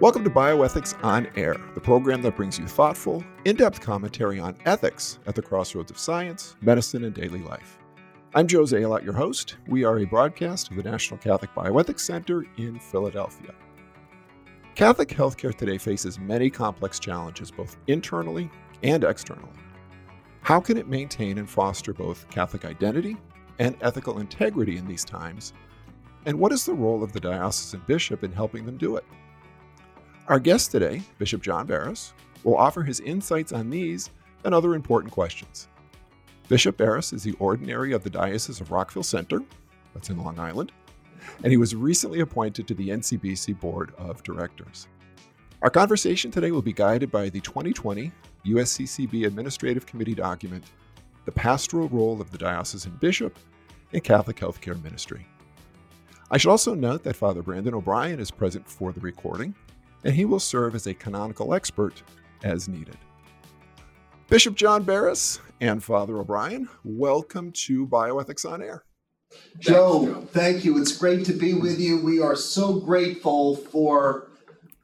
Welcome to Bioethics on Air, the program that brings you thoughtful, in depth commentary on ethics at the crossroads of science, medicine, and daily life. I'm Joe Zalot, your host. We are a broadcast of the National Catholic Bioethics Center in Philadelphia. Catholic healthcare today faces many complex challenges, both internally and externally. How can it maintain and foster both Catholic identity and ethical integrity in these times? And what is the role of the diocesan bishop in helping them do it? Our guest today, Bishop John Barres, will offer his insights on these and other important questions. Bishop Barres is the ordinary of the Diocese of Rockville Centre, that's in Long Island, and he was recently appointed to the NCBC Board of Directors. Our conversation today will be guided by the 2020 USCCB Administrative Committee document, The Pastoral Role of the Diocesan Bishop in Catholic Healthcare Ministry. I should also note that Father Brandon O'Brien is present for the recording and he will serve as a canonical expert as needed. Bishop John Barres and Father O'Brien, welcome to Bioethics on Air. Joe, thank you. It's great to be with you. We are so grateful for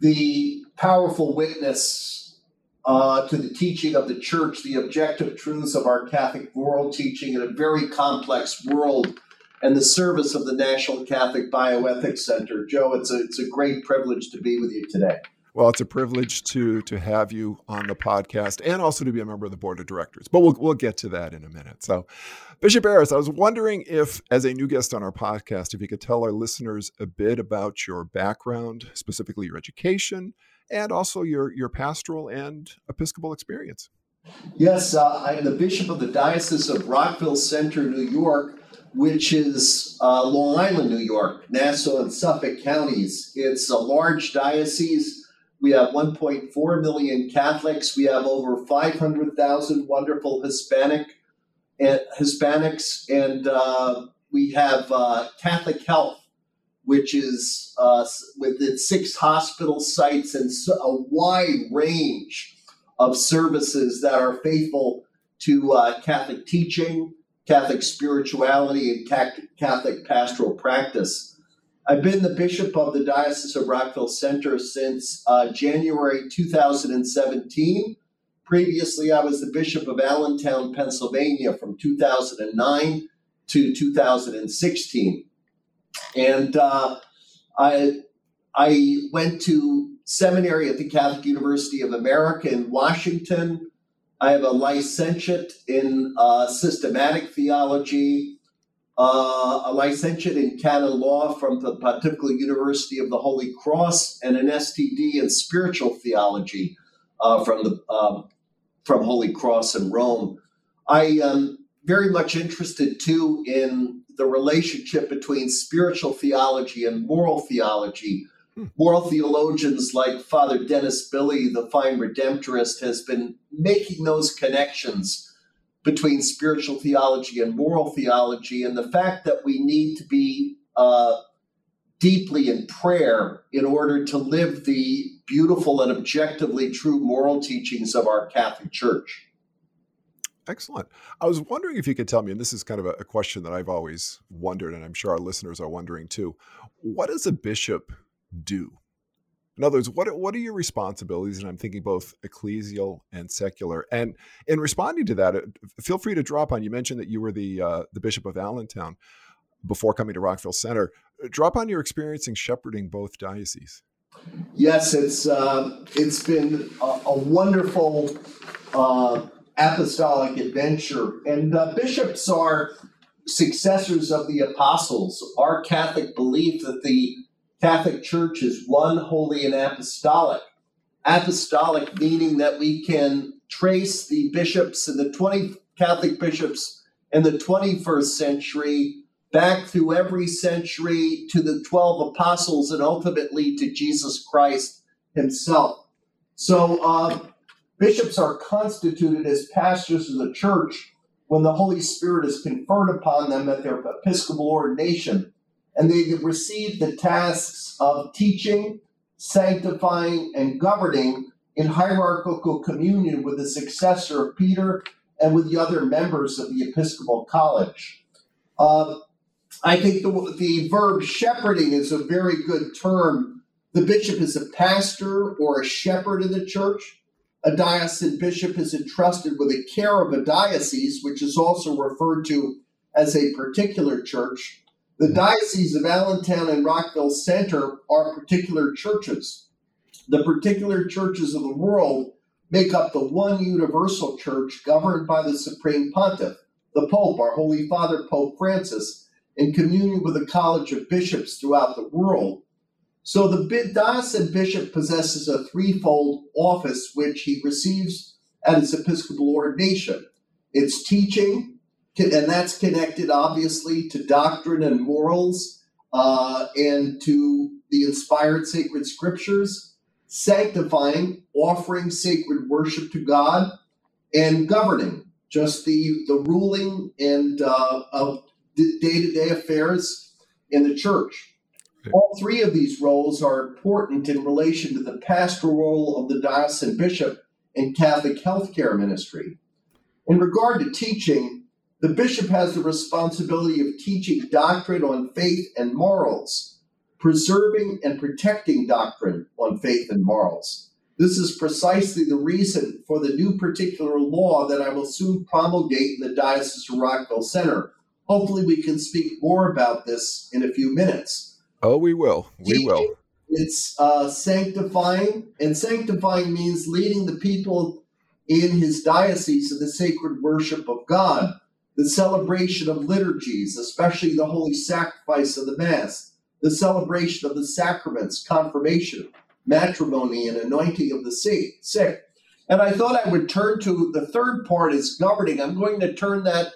the powerful witness uh, to the teaching of the church, the objective truths of our Catholic moral teaching in a very complex world and the service of the National Catholic Bioethics Center. Joe, it's a, it's a great privilege to be with you today. Well, it's a privilege to to have you on the podcast and also to be a member of the board of directors. But we'll we'll get to that in a minute. So, Bishop Barres, I was wondering if, as a new guest on our podcast, if you could tell our listeners a bit about your background, specifically your education, and also your your pastoral and episcopal experience. Yes, uh, I'm the bishop of the Diocese of Rockville Centre, New York which is uh, Long Island, New York, Nassau and Suffolk counties. It's a large diocese. We have 1.4 million Catholics. We have over 500,000 wonderful Hispanic and Hispanics, and uh, we have uh, Catholic Health, which is uh, with its six hospital sites and a wide range of services that are faithful to uh, Catholic teaching Catholic spirituality and Catholic pastoral practice. I've been the bishop of the Diocese of Rockville Centre since uh, January 2017. Previously, I was the bishop of Allentown, Pennsylvania from 2009 to 2016. And uh, I, I went to seminary at the Catholic University of America in Washington. I have a licentiate in uh, systematic theology, uh, a licentiate in canon law from the Pontifical University of the Holy Cross, and an STD in spiritual theology uh, from the um, from Holy Cross in Rome. I am very much interested too in the relationship between spiritual theology and moral theology moral theologians like Father Dennis Billy, the fine redemptorist, has been making those connections between spiritual theology and moral theology, and the fact that we need to be uh, deeply in prayer in order to live the beautiful and objectively true moral teachings of our Catholic Church. Excellent. I was wondering if you could tell me, and this is kind of a, question that I've always wondered, and I'm sure our listeners are wondering too. What does a bishop do? In other words, what what are your responsibilities? And I'm thinking both ecclesial and secular. And in responding to that, uh, feel free to drop on. You mentioned that you were the uh, the bishop of Allentown before coming to Rockville Centre. Uh, drop on your experience in shepherding both dioceses. Yes, it's uh, it's been a, a wonderful uh, apostolic adventure, and bishops are successors of the apostles. Our Catholic belief that the Catholic Church is one, holy, and apostolic. Apostolic meaning that we can trace the bishops and the 20 Catholic bishops in the 21st century back through every century to the 12 apostles and ultimately to Jesus Christ himself. So, uh, bishops are constituted as pastors of the church when the Holy Spirit is conferred upon them at their episcopal ordination and they received the tasks of teaching, sanctifying, and governing in hierarchical communion with the successor of Peter and with the other members of the Episcopal College. Uh, I think the, the verb shepherding is a very good term The bishop is a pastor or a shepherd in the church. A diocesan bishop is entrusted with the care of a diocese, which is also referred to as a particular church. The dioceses of Allentown and Rockville Centre are particular churches. The particular churches of the world make up the one universal church governed by the Supreme Pontiff, the Pope, our Holy Father Pope Francis, in communion with a college of bishops throughout the world. So the diocesan bishop possesses a threefold office which he receives at his episcopal ordination. It's teaching, and that's connected obviously to doctrine and morals uh, and to the inspired sacred scriptures, sanctifying, offering sacred worship to God, and governing, just the, the ruling and uh, of day to day affairs in the church. All three of these roles are important in relation to the pastoral role of the diocesan bishop in Catholic healthcare ministry. In regard to teaching, the bishop has the responsibility of teaching doctrine on faith and morals, preserving and protecting doctrine on faith and morals. This is precisely the reason for the new particular law that I will soon promulgate in the Diocese of Rockville Centre. Hopefully, we can speak more about this in a few minutes. Oh, we will. We will. It's uh, sanctifying, and sanctifying means leading the people in his diocese in the sacred worship of God the celebration of liturgies, especially the holy sacrifice of the Mass, the celebration of the sacraments, confirmation, matrimony, and anointing of the sick. And I thought I would turn to the third part is governing. I'm going to turn that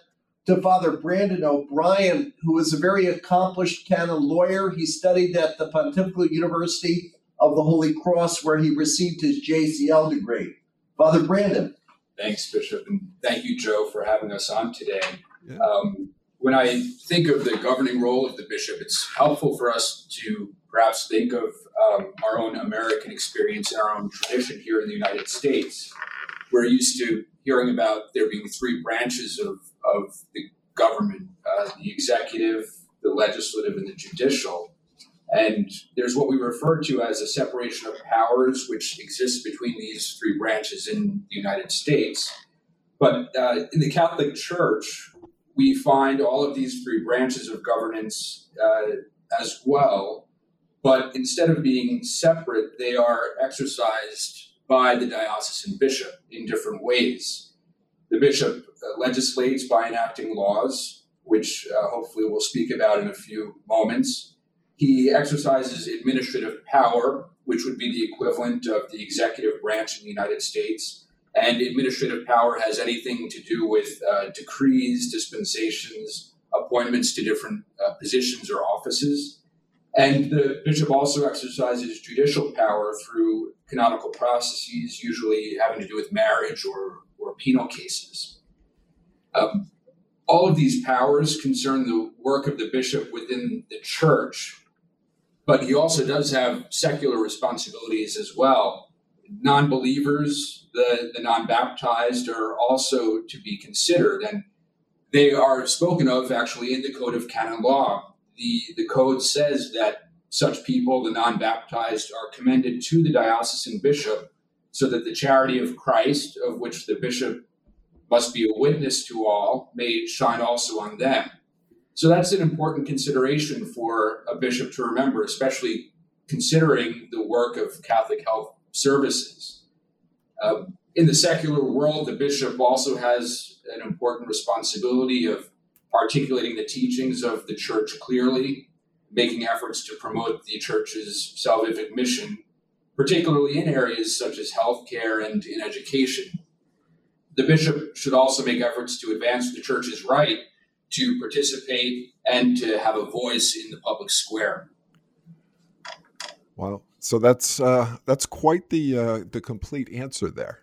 to Father Brandon O'Brien, who is a very accomplished canon lawyer. He studied at the Pontifical University of the Holy Cross, where he received his JCL degree. Father Brandon. Thanks, Bishop, and thank you, Joe, for having us on today. Yeah. Um, when I think of the governing role of the bishop, it's helpful for us to perhaps think of um, our own American experience and our own tradition here in the United States. We're used to hearing about there being three branches of, of the government uh, the executive, the legislative, and the judicial. And there's what we refer to as a separation of powers, which exists between these three branches in the United States. But uh, in the Catholic Church, we find all of these three branches of governance uh, as well. But instead of being separate, they are exercised by the diocesan bishop in different ways. The bishop uh, legislates by enacting laws, which uh, hopefully we'll speak about in a few moments. He exercises administrative power, which would be the equivalent of the executive branch in the United States. And administrative power has anything to do with uh, decrees, dispensations, appointments to different uh, positions or offices. And the bishop also exercises judicial power through canonical processes, usually having to do with marriage or, or penal cases. Um, all of these powers concern the work of the bishop within the church, but he also does have secular responsibilities as well. Non believers, the, the non baptized, are also to be considered, and they are spoken of actually in the Code of Canon Law. The, the code says that such people, the non baptized, are commended to the diocesan bishop so that the charity of Christ, of which the bishop must be a witness to all, may shine also on them. So that's an important consideration for a bishop to remember, especially considering the work of Catholic Health Services. Uh, in the secular world, the bishop also has an important responsibility of articulating the teachings of the church clearly, making efforts to promote the church's salvific mission, particularly in areas such as healthcare and in education. The bishop should also make efforts to advance the church's right to participate and to have a voice in the public square. Wow. So that's uh, that's quite the uh, the complete answer there.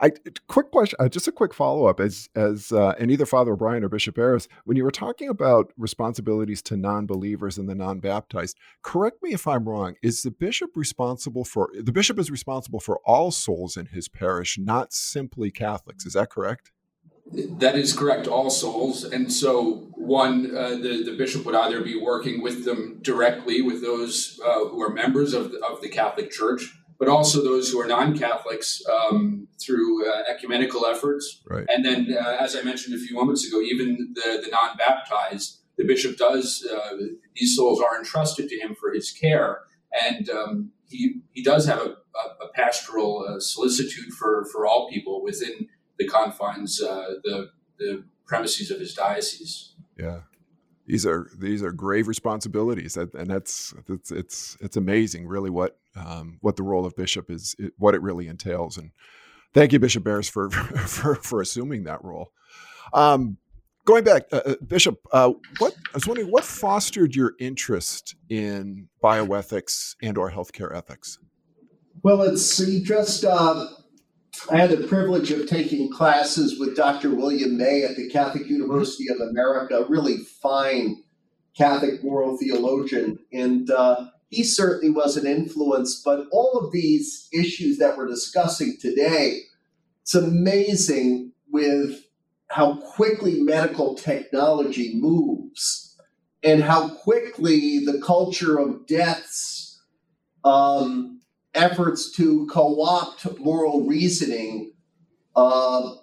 I quick question, uh, just a quick follow up, as as uh, and either Father O'Brien or Bishop Harris, when you were talking about responsibilities to non believers and the non baptized, correct me if I'm wrong. Is the bishop responsible for the bishop is responsible for all souls in his parish, not simply Catholics? Is that correct? That is correct, all souls. And so, one, uh, the, the bishop would either be working with them directly, with those uh, who are members of the, of the Catholic Church, but also those who are non Catholics um, through uh, ecumenical efforts. Right. And then, uh, as I mentioned a few moments ago, even the, the non baptized, the bishop does, uh, these souls are entrusted to him for his care. And um, he, he does have a, a, a pastoral uh, solicitude for, for all people within the confines, uh, the the premises of his diocese. Yeah, these are these are grave responsibilities, and that's it's it's it's amazing, really, what um, what the role of bishop is, what it really entails. And thank you, Bishop Barres, for for for assuming that role. Um, going back, uh, uh, Bishop, uh, what I was wondering, what fostered your interest in bioethics and or healthcare ethics? Well, it's just uh, I had the privilege of taking classes with Dr. William May at the Catholic University of America, a really fine Catholic moral theologian. And uh, he certainly was an influence. But all of these issues that we're discussing today, it's amazing with how quickly medical technology moves and how quickly the culture of deaths um, efforts to co-opt moral reasoning, uh,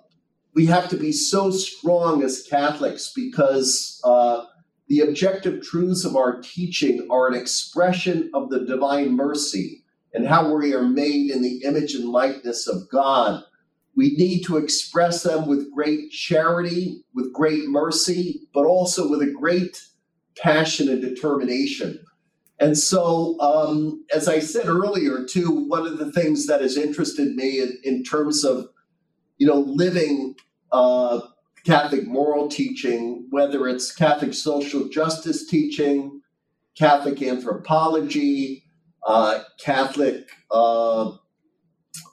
we have to be so strong as Catholics because uh, the objective truths of our teaching are an expression of the divine mercy and how we are made in the image and likeness of God. We need to express them with great charity, with great mercy, but also with a great passion and determination. And so, um, as I said earlier, too, one of the things that has interested me in, in terms of, you know, living uh, Catholic moral teaching, whether it's Catholic social justice teaching, Catholic anthropology, uh, Catholic uh,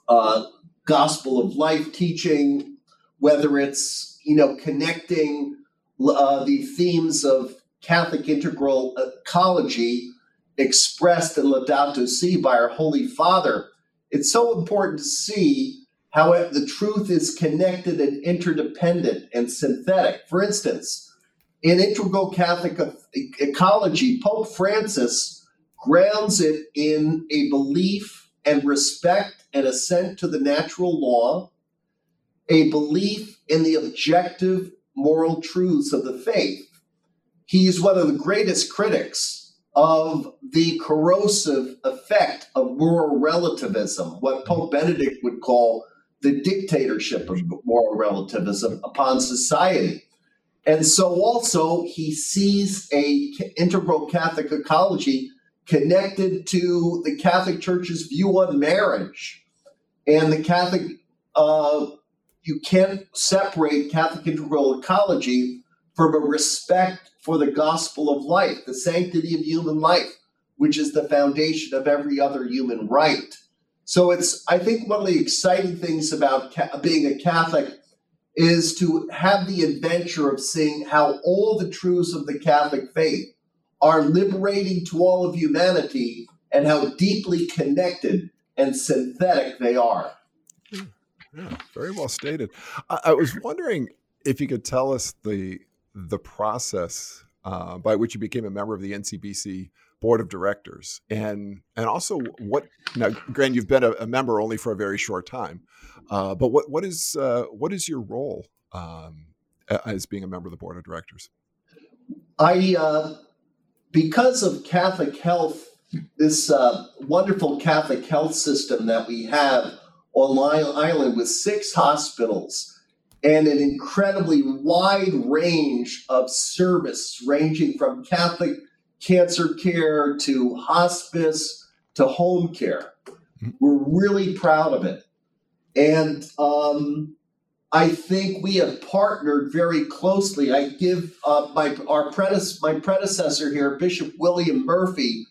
uh gospel of life teaching, whether it's, you know, connecting uh, the themes of Catholic integral ecology expressed in Laudato Si by our Holy Father, it's so important to see how it, the truth is connected and interdependent and synthetic. For instance, in Integral Catholic Ecology, Pope Francis grounds it in a belief and respect and assent to the natural law, a belief in the objective moral truths of the faith. He's one of the greatest critics of the corrosive effect of moral relativism, what Pope Benedict would call the dictatorship of moral relativism upon society. And so also he sees a integral Catholic ecology connected to the Catholic Church's view on marriage. And the Catholic, uh, you can't separate Catholic integral ecology from a respect for the gospel of life, the sanctity of human life, which is the foundation of every other human right. So it's, I think, one of the exciting things about ca- being a Catholic is to have the adventure of seeing how all the truths of the Catholic faith are liberating to all of humanity and how deeply connected and synthetic they are. Yeah, very well stated. I, I was wondering if you could tell us the the process uh, by which you became a member of the NCBC board of directors, and and also what now, Grant, you've been a, a member only for a very short time, uh, but what what is uh, what is your role um, as being a member of the board of directors? I uh, because of Catholic Health, this uh, wonderful Catholic health system that we have on Long Island with six hospitals and an incredibly wide range of service, ranging from Catholic cancer care to hospice to home care. We're really proud of it. And um, I think we have partnered very closely. I give uh, my our predecessor, my predecessor here, Bishop William Murphy,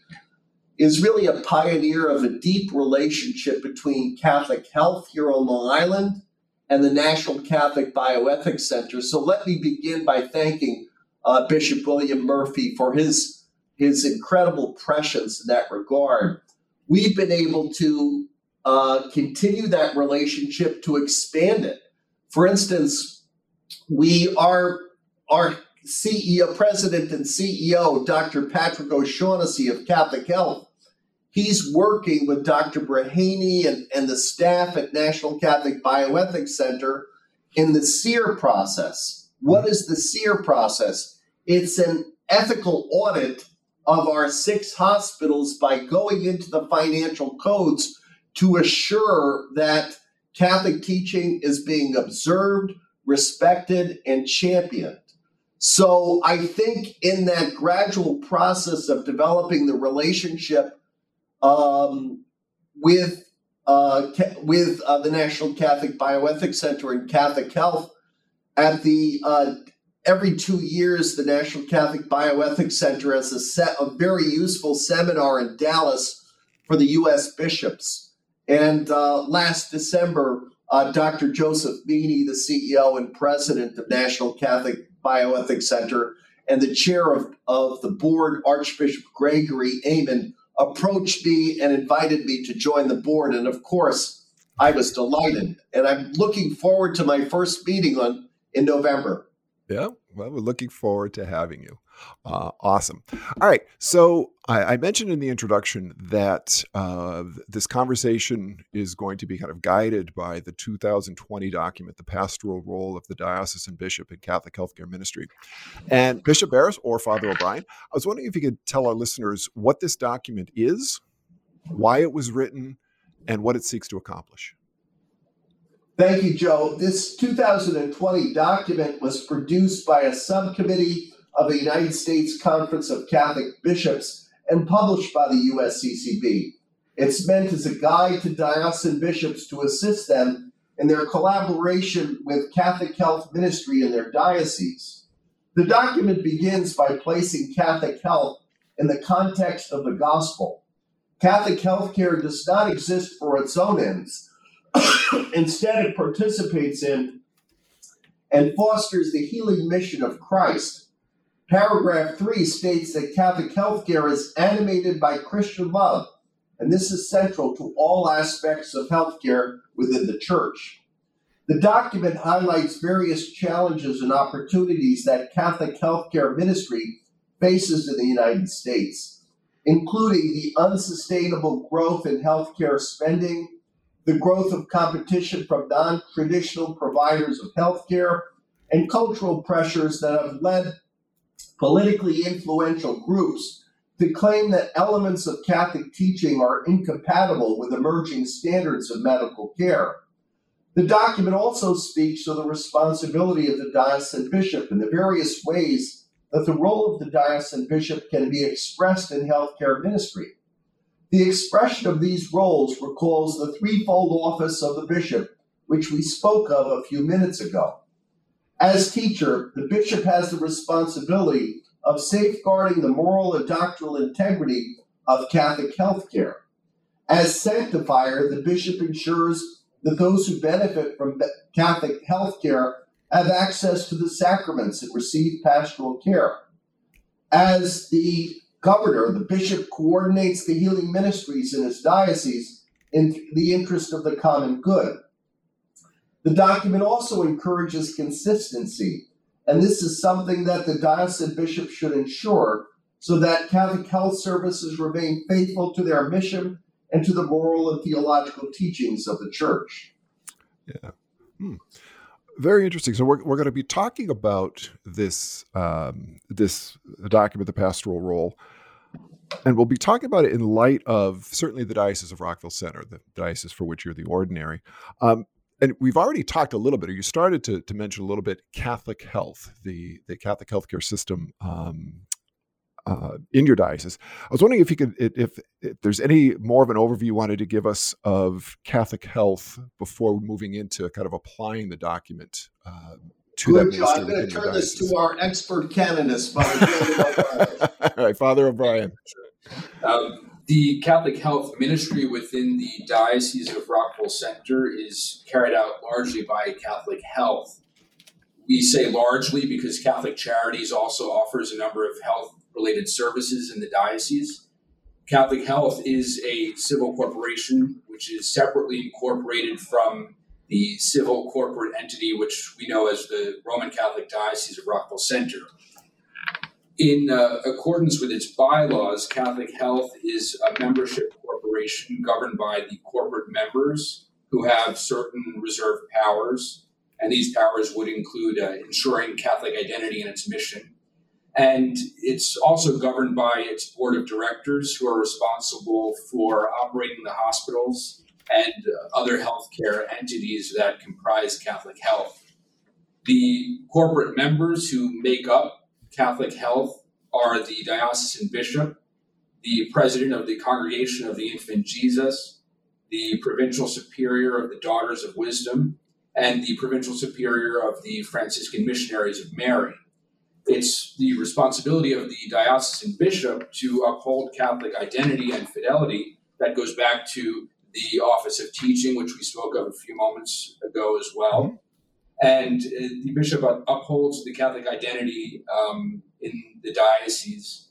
is really a pioneer of a deep relationship between Catholic health here on Long Island and the National Catholic Bioethics Center. So let me begin by thanking uh, Bishop William Murphy for his, his incredible prescience in that regard. We've been able to uh, continue that relationship to expand it. For instance, we are our CEO, president and CEO, Dr. Patrick O'Shaughnessy of Catholic Health, he's working with Dr. Brehany and, and the staff at National Catholic Bioethics Center in the SEER process. What is the SEER process? It's an ethical audit of our six hospitals by going into the financial codes to assure that Catholic teaching is being observed, respected, and championed. So I think in that gradual process of developing the relationship um, with uh, with uh, the National Catholic Bioethics Center and Catholic Health, at the uh, every two years, the National Catholic Bioethics Center has a set a very useful seminar in Dallas for the U.S. bishops. And uh, last December, uh, Dr. Joseph Meaney, the CEO and president of National Catholic Bioethics Center, and the chair of, of the board, Archbishop Gregory Aymond, approached me and invited me to join the board. And of course, I was delighted. And I'm looking forward to my first meeting on in November. Yeah, well, we're looking forward to having you. Uh, awesome. All right. So I, I, mentioned in the introduction that uh, this conversation is going to be kind of guided by the 2020 document, The Pastoral Role of the Diocesan Bishop in Catholic Healthcare Ministry. And Bishop Barres or Father O'Brien, I was wondering if you could tell our listeners what this document is, why it was written, and what it seeks to accomplish. Thank you, Joe. This 2020 document was produced by a subcommittee of the United States Conference of Catholic Bishops and published by the USCCB. It's meant as a guide to diocesan bishops to assist them in their collaboration with Catholic health ministry in their diocese. The document begins by placing Catholic health in the context of the gospel. Catholic healthcare does not exist for its own ends Instead, it participates in and fosters the healing mission of Christ. Paragraph 3 states that Catholic healthcare is animated by Christian love, and this is central to all aspects of healthcare within the church. The document highlights various challenges and opportunities that Catholic healthcare ministry faces in the United States, including the unsustainable growth in healthcare spending the growth of competition from non traditional providers of healthcare, and cultural pressures that have led politically influential groups to claim that elements of Catholic teaching are incompatible with emerging standards of medical care. The document also speaks to the responsibility of the diocesan bishop and the various ways that the role of the diocesan bishop can be expressed in healthcare ministry. The expression of these roles recalls the threefold office of the bishop, which we spoke of a few minutes ago. As teacher, the bishop has the responsibility of safeguarding the moral and doctrinal integrity of Catholic healthcare. As sanctifier, the bishop ensures that those who benefit from Catholic healthcare have access to the sacraments and receive pastoral care. As the governor, the bishop coordinates the healing ministries in his diocese in the interest of the common good. The document also encourages consistency, and this is something that the diocesan bishop should ensure so that Catholic health services remain faithful to their mission and to the moral and theological teachings of the church. Yeah. Hmm. Very interesting. So we're, we're going to be talking about this um, this document, the pastoral role, and we'll be talking about it in light of certainly the Diocese of Rockville Centre, the diocese for which you're the ordinary. Um, and we've already talked a little bit, or you started to, to mention a little bit Catholic health, the, the Catholic healthcare system um, uh, in your diocese. I was wondering if you could, if, if, there's any more of an overview you wanted to give us of Catholic health before moving into kind of applying the document uh, to Good job. I'm going to turn this to our expert canonist, Father All right, Father O'Brien. Um, the Catholic Health Ministry within the Diocese of Rockville Centre is carried out largely by Catholic Health. We say largely because Catholic Charities also offers a number of health related services in the diocese. Catholic Health is a civil corporation which is separately incorporated from the civil corporate entity, which we know as the Roman Catholic Diocese of Rockville Centre. In uh, accordance with its bylaws, Catholic Health is a membership corporation governed by the corporate members who have certain reserved powers. And these powers would include uh, ensuring Catholic identity and its mission. And it's also governed by its board of directors who are responsible for operating the hospitals and uh, other healthcare entities that comprise Catholic Health. The corporate members who make up Catholic Health are the diocesan bishop, the president of the Congregation of the Infant Jesus, the provincial superior of the Daughters of Wisdom, and the provincial superior of the Franciscan Missionaries of Mary. It's the responsibility of the diocesan bishop to uphold Catholic identity and fidelity that goes back to the office of teaching, which we spoke of a few moments ago as well. Mm-hmm. And uh, the bishop upholds the Catholic identity um, in the diocese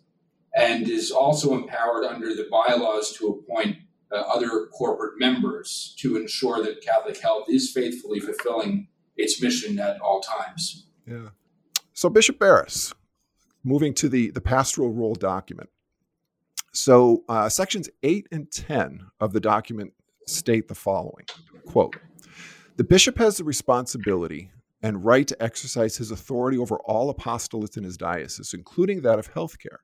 and is also empowered under the bylaws to appoint uh, other corporate members to ensure that Catholic Health is faithfully fulfilling its mission at all times. Yeah. So, Bishop Barres, moving to the, the pastoral role document. So, uh, sections 8 and 10 of the document state the following quote, The bishop has the responsibility and right to exercise his authority over all apostolates in his diocese, including that of healthcare.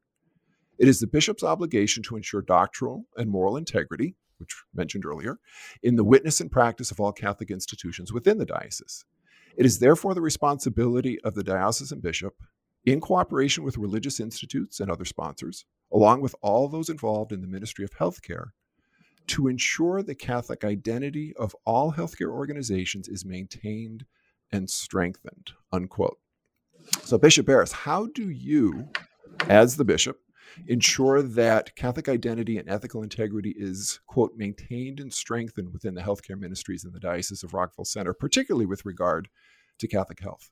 It is the bishop's obligation to ensure doctrinal and moral integrity, which mentioned earlier, in the witness and practice of all Catholic institutions within the diocese. It is therefore the responsibility of the diocesan bishop, in cooperation with religious institutes and other sponsors, along with all those involved in the ministry of healthcare, to ensure the Catholic identity of all healthcare organizations is maintained and strengthened. Unquote. So, Bishop Barres, how do you, as the bishop, ensure that Catholic identity and ethical integrity is, quote, maintained and strengthened within the healthcare ministries in the Diocese of Rockville Centre, particularly with regard to Catholic health?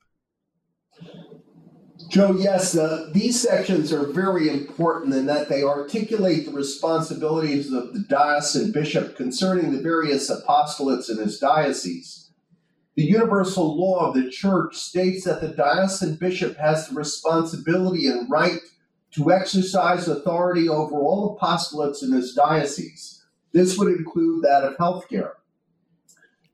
Joe, yes, uh, these sections are very important in that they articulate the responsibilities of the diocesan bishop concerning the various apostolates in his diocese. The universal law of the church states that the diocesan bishop has the responsibility and right to exercise authority over all apostolates in his diocese. This would include that of healthcare.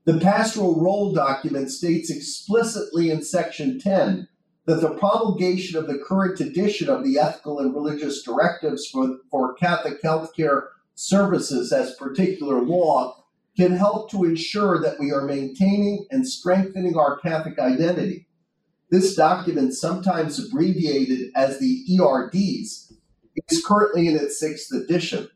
The pastoral role document states explicitly in section 10 that the promulgation of the current edition of the ethical and religious directives for, for Catholic healthcare services as particular law can help to ensure that we are maintaining and strengthening our Catholic identity. This document, sometimes abbreviated as the ERDs, is currently in its sixth edition.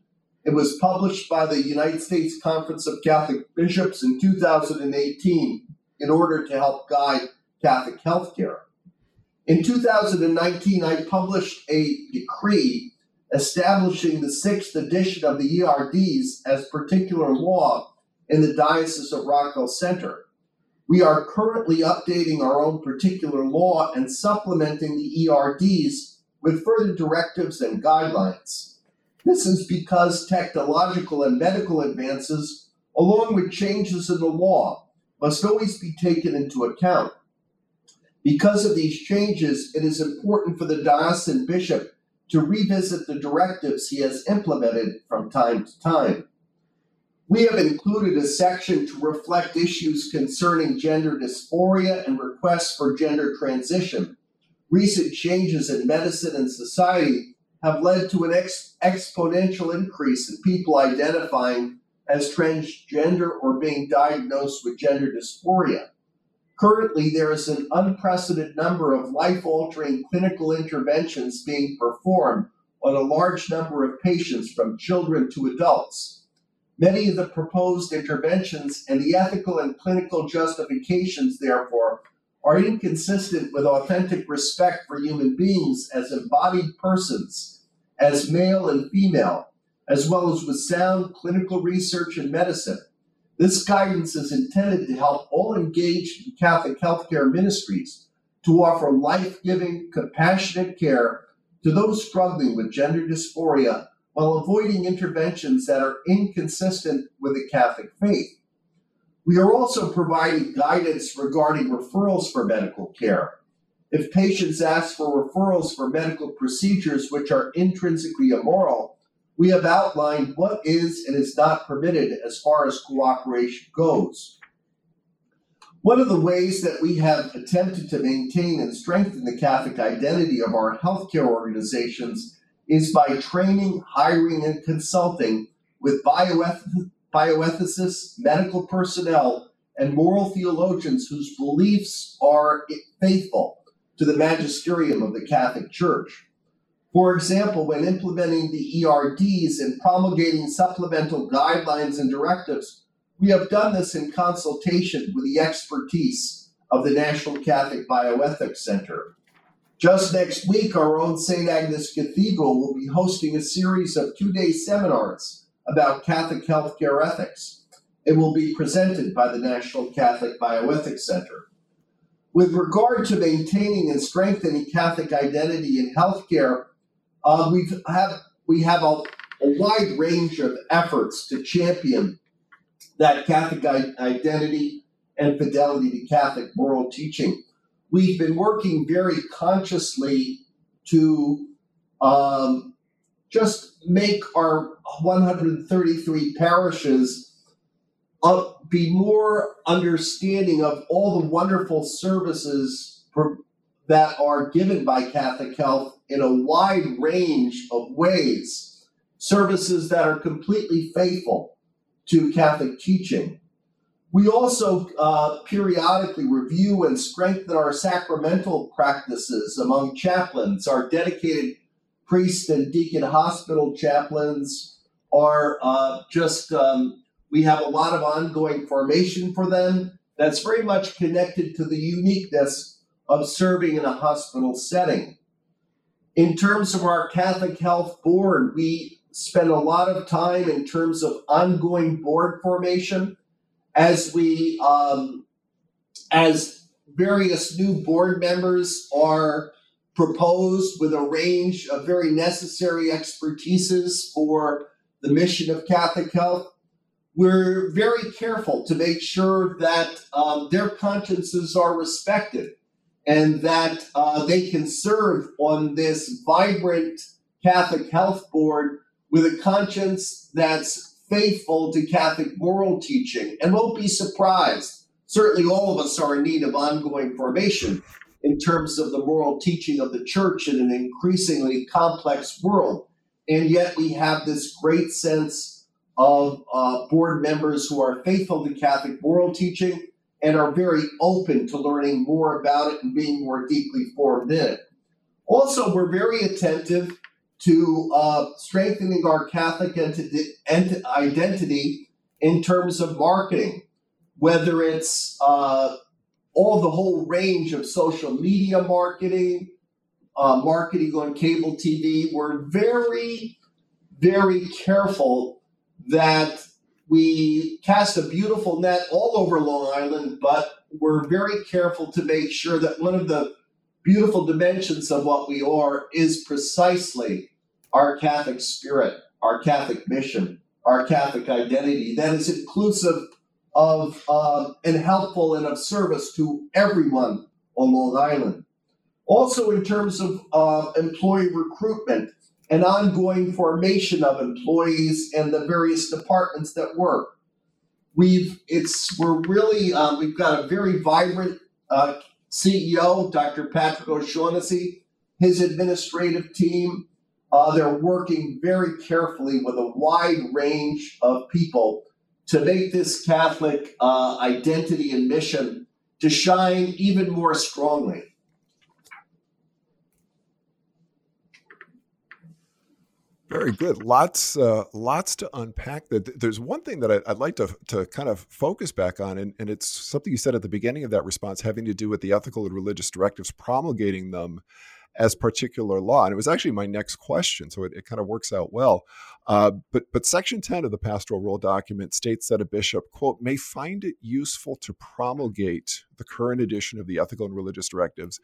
It was published by the United States Conference of Catholic Bishops in 2018 in order to help guide Catholic healthcare. In 2019, I published a decree establishing the sixth edition of the ERDs as particular law in the Diocese of Rockville Centre. We are currently updating our own particular law and supplementing the ERDs with further directives and guidelines. This is because technological and medical advances, along with changes in the law, must always be taken into account. Because of these changes, it is important for the diocesan bishop to revisit the directives he has implemented from time to time. We have included a section to reflect issues concerning gender dysphoria and requests for gender transition. Recent changes in medicine and society have led to an ex- exponential increase in people identifying as transgender or being diagnosed with gender dysphoria. Currently, there is an unprecedented number of life altering clinical interventions being performed on a large number of patients from children to adults. Many of the proposed interventions and the ethical and clinical justifications, therefore, are inconsistent with authentic respect for human beings as embodied persons, as male and female, as well as with sound clinical research and medicine. This guidance is intended to help all engaged in Catholic healthcare ministries to offer life giving, compassionate care to those struggling with gender dysphoria while avoiding interventions that are inconsistent with the Catholic faith. We are also providing guidance regarding referrals for medical care. If patients ask for referrals for medical procedures which are intrinsically immoral, we have outlined what is and is not permitted as far as cooperation goes. One of the ways that we have attempted to maintain and strengthen the Catholic identity of our healthcare organizations is by training, hiring, and consulting with bioeth- bioethicists, medical personnel, and moral theologians whose beliefs are faithful to the magisterium of the Catholic Church. For example, when implementing the ERDs and promulgating supplemental guidelines and directives, we have done this in consultation with the expertise of the National Catholic Bioethics Center. Just next week, our own St. Agnes Cathedral will be hosting a series of two day seminars about Catholic healthcare ethics. It will be presented by the National Catholic Bioethics Center. With regard to maintaining and strengthening Catholic identity in healthcare, uh, we have we have a, a wide range of efforts to champion that Catholic identity and fidelity to Catholic moral teaching. We've been working very consciously to um, just make our 133 parishes uh, be more understanding of all the wonderful services for, that are given by Catholic Health in a wide range of ways. Services that are completely faithful to Catholic teaching. We also uh, periodically review and strengthen our sacramental practices among chaplains. Our dedicated priest and deacon hospital chaplains are uh, just, um, we have a lot of ongoing formation for them that's very much connected to the uniqueness of serving in a hospital setting. In terms of our Catholic Health Board, we spend a lot of time in terms of ongoing board formation as we um, as various new board members are proposed with a range of very necessary expertises for the mission of Catholic Health. We're very careful to make sure that um, their consciences are respected and that uh, they can serve on this vibrant Catholic Health Board with a conscience that's faithful to Catholic moral teaching and won't be surprised. Certainly, all of us are in need of ongoing formation in terms of the moral teaching of the church in an increasingly complex world. And yet, we have this great sense of uh, board members who are faithful to Catholic moral teaching and are very open to learning more about it and being more deeply formed in it. Also, we're very attentive to uh, strengthening our Catholic ent- identity in terms of marketing, whether it's uh, all the whole range of social media marketing, uh, marketing on cable TV. We're very, very careful that we cast a beautiful net all over Long Island, but we're very careful to make sure that one of the beautiful dimensions of what we are is precisely our Catholic spirit, our Catholic mission, our Catholic identity that is inclusive of uh, and helpful and of service to everyone on Long Island. Also, in terms of uh, employee recruitment and ongoing formation of employees and the various departments that work, we've it's we're really um, we've got a very vibrant uh, CEO, Dr. Patrick O'Shaughnessy, his administrative team, uh, they're working very carefully with a wide range of people to make this Catholic uh, identity and mission to shine even more strongly. Very good. Lots, uh, lots to unpack. That there's one thing that I, would like to to kind of focus back on, and, and it's something you said at the beginning of that response, having to do with the ethical and religious directives, promulgating them as particular law. And it was actually my next question, so it, it kind of works out well. Uh, but but Section 10 of the pastoral rule document states that a bishop, quote, may find it useful to promulgate the current edition of the ethical and religious directives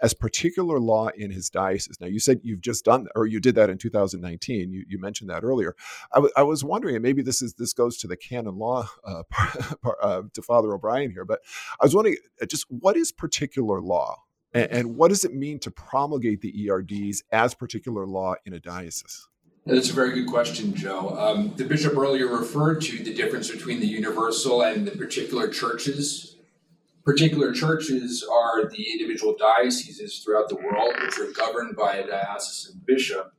as particular law in his diocese. Now, you said you've just done, or you did that in 2019. You, you mentioned that earlier. I, w- I was wondering, and maybe this is this goes to the canon law uh, uh, to Father O'Brien here, but I was wondering uh, just what is particular law, and, and what does it mean to promulgate the ERDs as particular law in a diocese? That's a very good question, Joe. Um, the bishop earlier referred to the difference between the universal and the particular churches Particular churches are the individual dioceses throughout the world, which are governed by a diocesan bishop.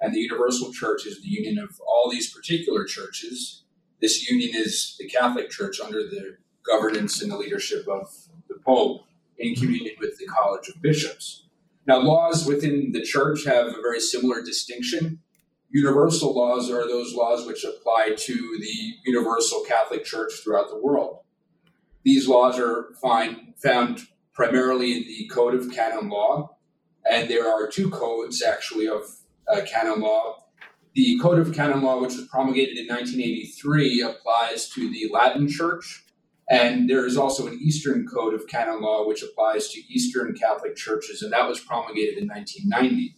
And the universal church is the union of all these particular churches. This union is the Catholic Church under the governance and the leadership of the Pope in communion with the College of Bishops. Now, laws within the church have a very similar distinction. Universal laws are those laws which apply to the universal Catholic Church throughout the world. These laws are find, found primarily in the Code of Canon Law, and there are two codes actually of uh, canon law. The Code of Canon Law, which was promulgated in 1983, applies to the Latin Church, and there is also an Eastern Code of Canon Law, which applies to Eastern Catholic churches, and that was promulgated in 1990.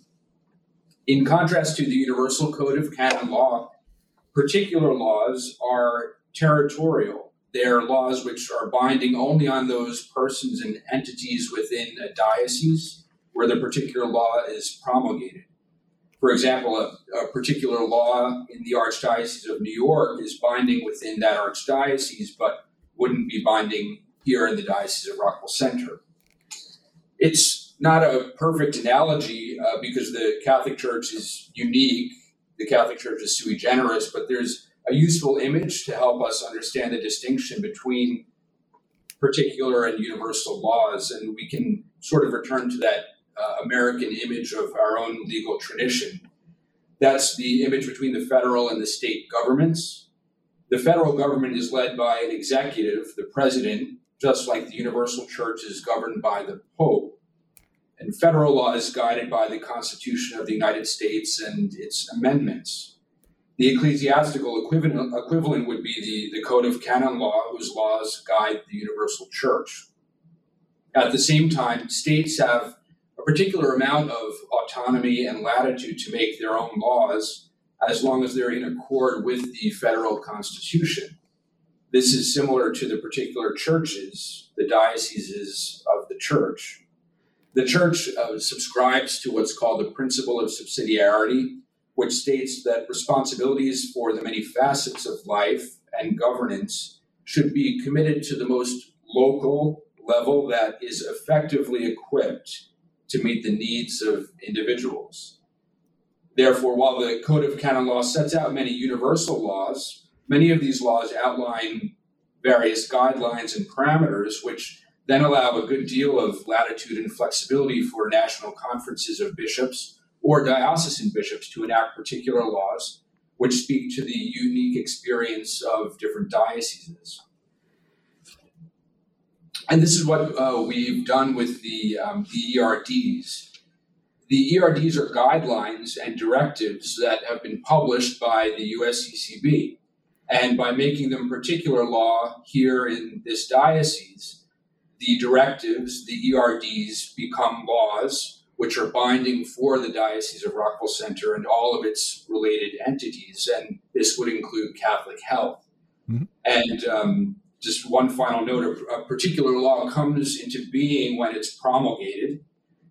In contrast to the Universal Code of Canon Law, particular laws are territorial they're laws which are binding only on those persons and entities within a diocese where the particular law is promulgated. For example, a, a, particular law in the Archdiocese of New York is binding within that archdiocese, but wouldn't be binding here in the Diocese of Rockville Centre. It's not a perfect analogy uh, because the Catholic Church is unique. The Catholic Church is sui generis, but there's a useful image to help us understand the distinction between particular and universal laws. And we can sort of return to that uh, American image of our own legal tradition. That's the image between the federal and the state governments. The federal government is led by an executive, the president, just like the universal church is governed by the pope. And federal law is guided by the Constitution of the United States and its amendments. The ecclesiastical equivalent, equivalent would be the, the Code of Canon Law, whose laws guide the universal church. At the same time, states have a particular amount of autonomy and latitude to make their own laws as long as they're in accord with the federal constitution. This is similar to the particular churches, the dioceses of the church. The church uh, subscribes to what's called the principle of subsidiarity, which states that responsibilities for the many facets of life and governance should be committed to the most local level that is effectively equipped to meet the needs of individuals. Therefore, while the Code of Canon Law sets out many universal laws, many of these laws outline various guidelines and parameters which then allow a good deal of latitude and flexibility for national conferences of bishops or diocesan bishops to enact particular laws which speak to the unique experience of different dioceses. And this is what uh, we've done with the, um, the ERDs. The ERDs are guidelines and directives that have been published by the USCCB. And by making them particular law here in this diocese, the directives, the ERDs, become laws which are binding for the Diocese of Rockville Centre and all of its related entities. And this would include Catholic Health. Mm-hmm. And um, just one final note a, a particular law comes into being when it's promulgated.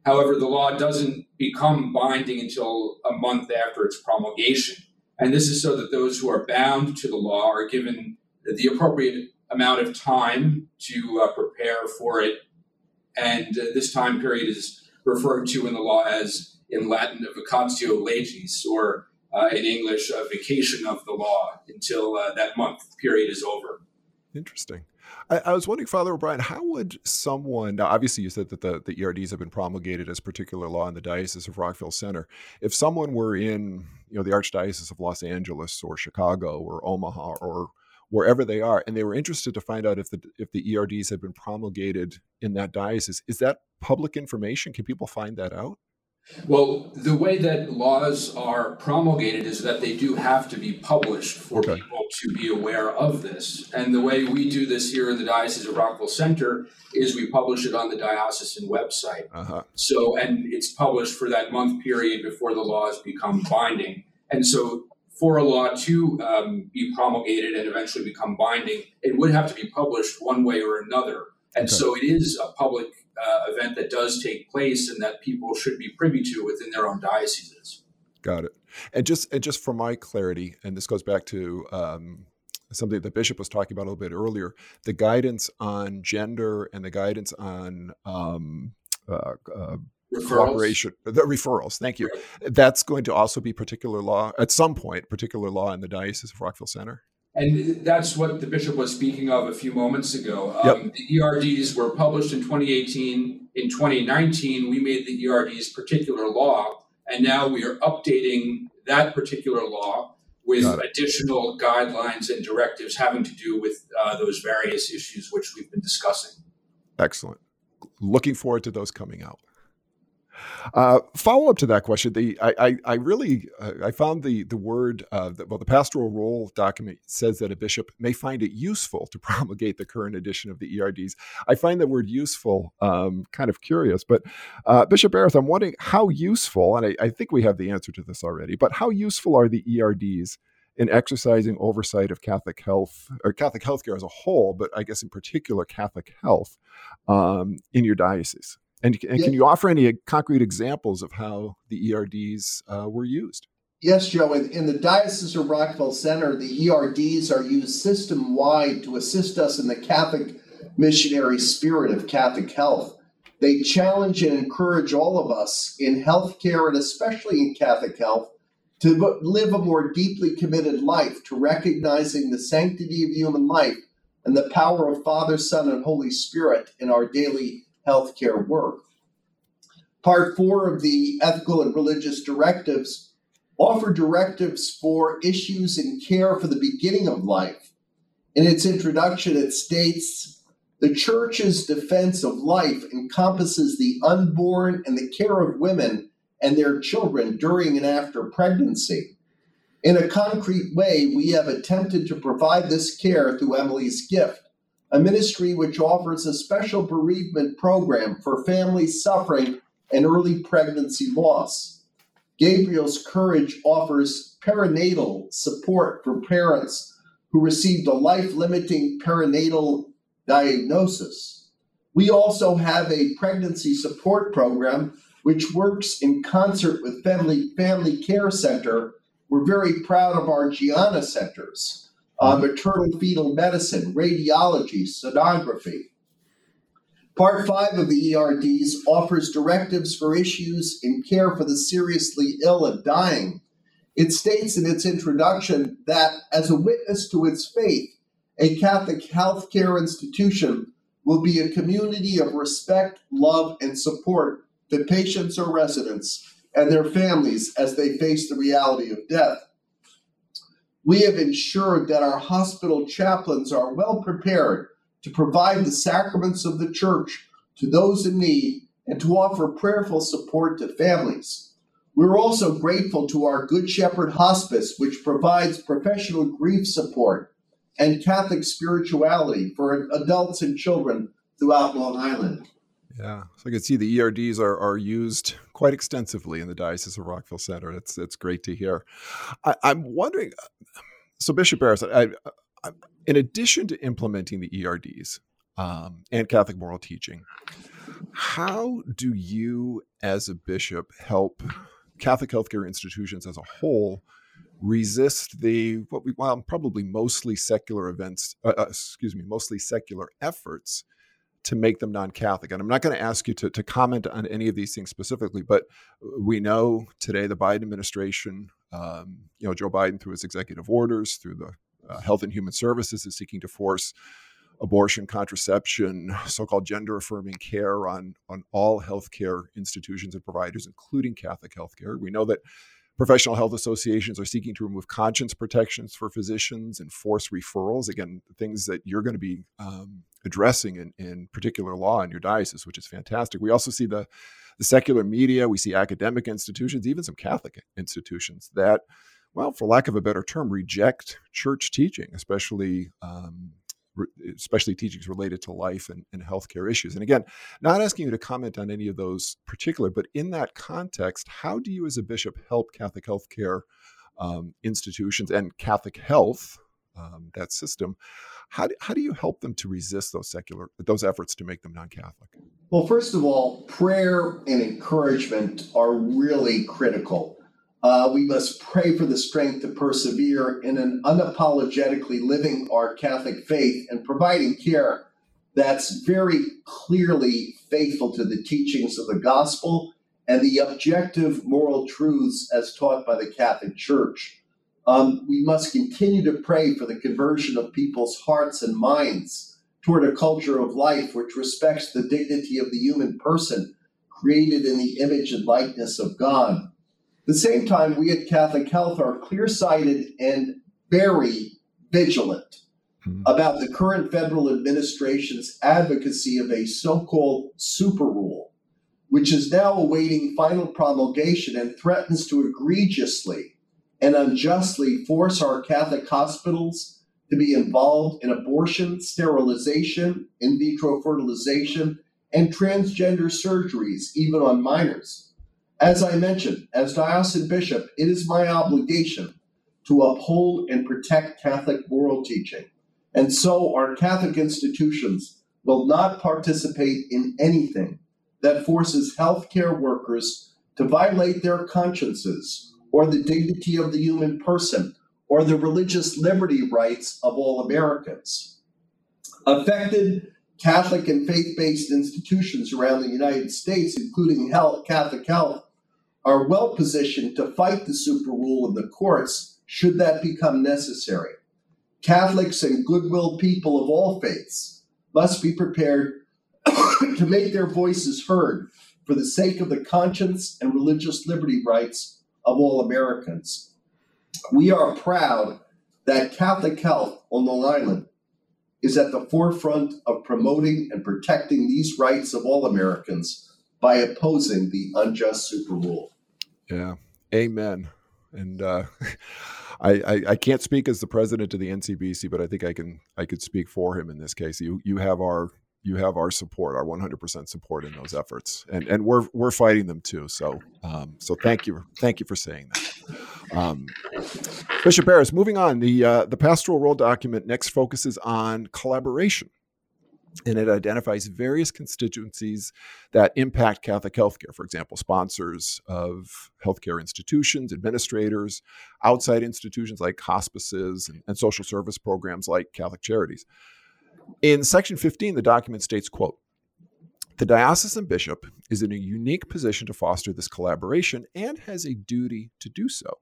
However, the law doesn't become binding until a month after its promulgation. And this is so that those who are bound to the law are given the appropriate amount of time to uh, prepare for it. And uh, this time period is referred to in the law as, in Latin, vacatio legis, or uh, in English, a vacation of the law until uh, that month period is over. Interesting. I, I, was wondering, Father O'Brien, how would someone now? Obviously, you said that the, the ERDs have been promulgated as particular law in the Diocese of Rockville Centre. If someone were in, you know, the Archdiocese of Los Angeles or Chicago or Omaha or wherever they are, and they were interested to find out if the if the ERDs had been promulgated in that diocese. Is that public information? Can people find that out? Well, the way that laws are promulgated is that they do have to be published for okay. people to be aware of this. And the way we do this here in the Diocese of Rockville Centre is we publish it on the diocesan website. Uh-huh. So, and it's published for that month period before the laws become binding. And so, for a law to um, be promulgated and eventually become binding, it would have to be published one way or another. And okay. so, it is a public uh, event that does take place and that people should be privy to within their own dioceses. Got it. And just and just for my clarity, and this goes back to um, something the bishop was talking about a little bit earlier, the guidance on gender and the guidance on um, uh, uh, cooperation, the referrals. Thank you. Right. That's going to also be particular law at some point, particular law in the Diocese of Rockville Centre. And that's what the bishop was speaking of a few moments ago. Um, yep. The ERDs were published in 2018. In 2019, we made the ERDs particular law, and now we are updating that particular law with additional guidelines and directives having to do with uh, those various issues which we've been discussing. Excellent. Looking forward to those coming out. Uh, follow up to that question, the I I, I really uh, I found the the word uh, the, well the pastoral role document says that a bishop may find it useful to promulgate the current edition of the ERDs. I find the word useful um, kind of curious, but uh, Bishop Barres, I'm wondering how useful, and I, I think we have the answer to this already, but how useful are the ERDs? in exercising oversight of Catholic health or Catholic healthcare as a whole, but I guess in particular Catholic health um, in your diocese. And, and yeah. can you offer any concrete examples of how the ERDs uh, were used? Yes, Joe. In, in, the Diocese of Rockville Centre, the ERDs are used system wide to assist us in the Catholic missionary spirit of Catholic health. They challenge and encourage all of us in healthcare and especially in Catholic health to live a more deeply committed life to recognizing the sanctity of human life and the power of Father, Son, and Holy Spirit in our daily healthcare work. Part four of the ethical and religious directives offer directives for issues in care for the beginning of life. In its introduction, it states the church's defense of life encompasses the unborn and the care of women and their children during and after pregnancy. In a concrete way, we have attempted to provide this care through Emily's Gift, a ministry which offers a special bereavement program for families suffering an early pregnancy loss. Gabriel's Courage offers perinatal support for parents who received a life limiting perinatal diagnosis. We also have a pregnancy support program which works in concert with Family, Family Care Center. We're very proud of our Gianna centers uh, maternal fetal medicine, radiology, sonography. Part 5 of the ERDs offers directives for issues in care for the seriously ill and dying. It states in its introduction that, as a witness to its faith, a Catholic healthcare institution will be a community of respect, love, and support to patients or residents and their families as they face the reality of death we have ensured that our hospital chaplains are well prepared to provide the sacraments of the church to those in need and to offer prayerful support to families. We're also grateful to our Good Shepherd Hospice, which provides professional grief support and Catholic spirituality for adults and children throughout Long Island. Yeah, so I can see the ERDs are, are used quite extensively in the Diocese of Rockville Centre. It's it's great to hear. I, am wondering, so Bishop Barres, I, I, in addition to implementing the ERDs um, and Catholic moral teaching, how do you, as a bishop, help Catholic healthcare institutions as a whole? resist the what we well probably mostly secular events uh, uh excuse me mostly secular efforts to make them non-Catholic. And I'm not going to ask you to, to comment on any of these things specifically, but we know today the Biden administration, um, you know, Joe Biden through his executive orders, through the uh, Health and Human Services, is seeking to force abortion, contraception, so-called gender-affirming care on on all healthcare institutions and providers, including Catholic healthcare. We know that Professional health associations are seeking to remove conscience protections for physicians and force referrals. Again, things that you're going to be um, addressing in, in particular law in your diocese, which is fantastic. We also see the the secular media, we see academic institutions, even some Catholic institutions that, well, for lack of a better term, reject church teaching, especially um, especially teachings related to life and, and healthcare issues. And again, not asking you to comment on any of those particular, but in that context, how do you as a bishop help Catholic healthcare um, institutions and Catholic health, um, that system? How do, how do you help them to resist those secular those efforts to make them non-Catholic? Well, first of all, prayer and encouragement are really critical. Uh, we must pray for the strength to persevere in an unapologetically living our Catholic faith and providing care that's very clearly faithful to the teachings of the gospel and the objective moral truths as taught by the Catholic Church. Um, we must continue to pray for the conversion of people's hearts and minds toward a culture of life which respects the dignity of the human person created in the image and likeness of God At the same time, we at Catholic Health are clear sighted and very vigilant mm-hmm. about the current federal administration's advocacy of a so called super rule, which is now awaiting final promulgation and threatens to egregiously and unjustly force our Catholic hospitals to be involved in abortion, sterilization, in vitro fertilization, and transgender surgeries, even on minors. As I mentioned, as diocesan bishop, it is my obligation to uphold and protect Catholic moral teaching. And so our Catholic institutions will not participate in anything that forces healthcare workers to violate their consciences or the dignity of the human person or the religious liberty rights of all Americans. Affected Catholic and faith based institutions around the United States, including health, Catholic Health, are well positioned to fight the super rule of the courts should that become necessary. Catholics and goodwill people of all faiths must be prepared to make their voices heard for the sake of the conscience and religious liberty rights of all Americans. We are proud that Catholic Health on Long Island is at the forefront of promoting and protecting these rights of all Americans by opposing the unjust super rule. Yeah. Amen. And uh, I, I, I can't speak as the president of the NCBC, but I think I can I could speak for him in this case. You you have our you have our support, our 100% support in those efforts, and and we're we're fighting them too. So um, so thank you thank you for saying that. Um, Bishop Barres, moving on, the uh, the pastoral role document next focuses on collaboration and it identifies various constituencies that impact Catholic healthcare. For example, sponsors of healthcare institutions, administrators, outside institutions like hospices and, and, social service programs like Catholic Charities. In section 15, the document states, quote, the diocesan bishop is in a unique position to foster this collaboration and has a duty to do so.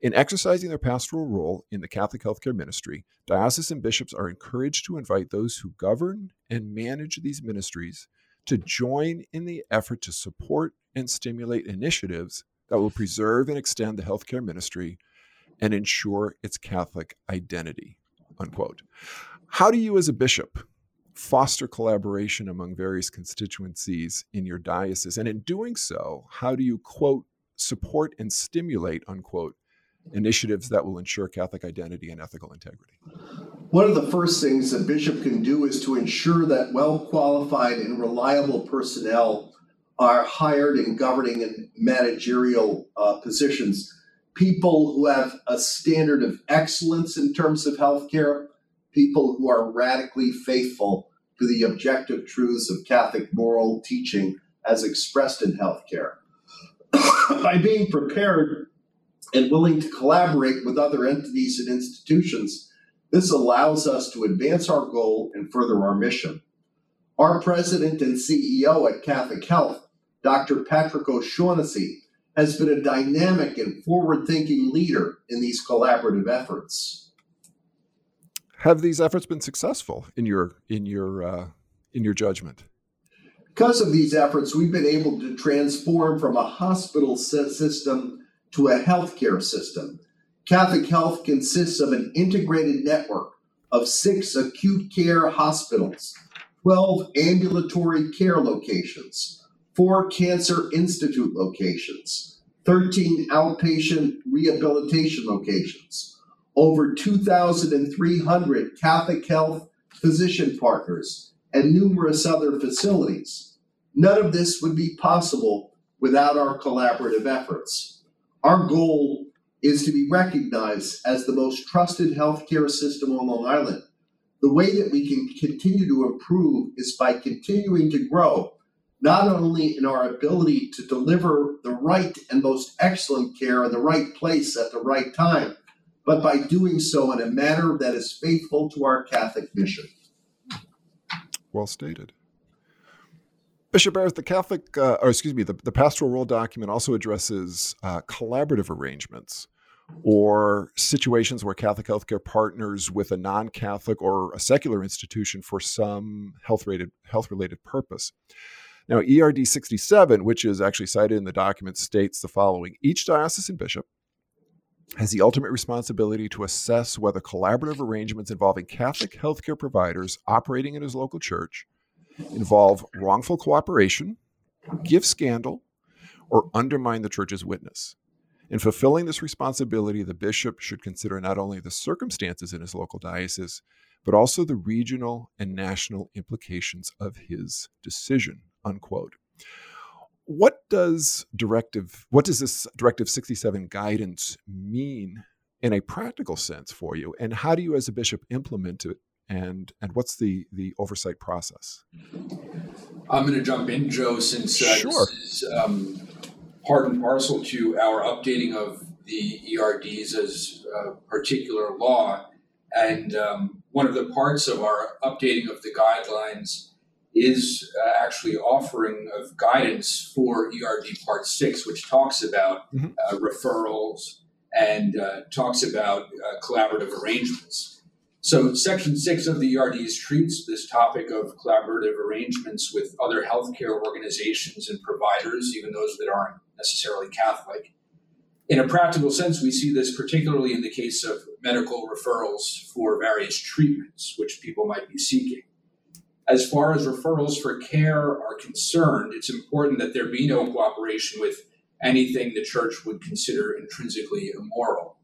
In exercising their pastoral role in the Catholic healthcare ministry, diocesan bishops are encouraged to invite those who govern and manage these ministries to join in the effort to support and stimulate initiatives that will preserve and extend the healthcare ministry and ensure its Catholic identity. Unquote. How do you, as a bishop, foster collaboration among various constituencies in your diocese? And in doing so, how do you, quote, support and stimulate, unquote, initiatives that will ensure Catholic identity and ethical integrity? One of the first things a bishop can do is to ensure that well qualified and reliable personnel are hired in governing and managerial uh, positions. People who have a standard of excellence in terms of healthcare, people who are radically faithful to the objective truths of Catholic moral teaching as expressed in healthcare. By being prepared and willing to collaborate with other entities and institutions, this allows us to advance our goal and further our mission. Our president and CEO at Catholic Health, Dr. Patrick O'Shaughnessy, has been a dynamic and forward thinking leader in these collaborative efforts. Have these efforts been successful in your in your uh, in your judgment? Because of these efforts, we've been able to transform from a hospital system to a healthcare system. Catholic Health consists of an integrated network of six acute care hospitals, 12 ambulatory care locations, four Cancer Institute locations, 13 outpatient rehabilitation locations, over 2,300 Catholic Health physician partners, and numerous other facilities. None of this would be possible without our collaborative efforts. Our goal is to be recognized as the most trusted healthcare system on Long Island. The way that we can continue to improve is by continuing to grow, not only in our ability to deliver the right and most excellent care in the right place at the right time, but by doing so in a manner that is faithful to our Catholic mission. Well stated. Bishop Barres, the Catholic, uh, or excuse me, the, the pastoral role document also addresses uh, collaborative arrangements or situations where Catholic healthcare partners with a non-Catholic or a secular institution for some health-related health-related purpose. Now, ERD 67, which is actually cited in the document, states the following: Each diocesan bishop has the ultimate responsibility to assess whether collaborative arrangements involving Catholic healthcare providers operating in his local church involve wrongful cooperation, give scandal, or undermine the church's witness. In fulfilling this responsibility, the bishop should consider not only the circumstances in his local diocese, but also the regional and national implications of his decision. Unquote. What does directive what does this directive 67 guidance mean in a practical sense for you? And how do you as a bishop implement it and and what's the the oversight process? I'm going to jump in, Joe, since uh, sure. this is um, part and parcel to our updating of the ERDs as a particular law. And um, one of the parts of our updating of the guidelines is uh, actually offering of guidance for ERD Part 6, which talks about mm-hmm. uh, referrals and uh, talks about uh, collaborative arrangements. So, Section 6 of the ERDs treats this topic of collaborative arrangements with other healthcare organizations and providers, even those that aren't necessarily Catholic. In a practical sense, we see this particularly in the case of medical referrals for various treatments which people might be seeking. As far as referrals for care are concerned, it's important that there be no cooperation with anything the church would consider intrinsically immoral.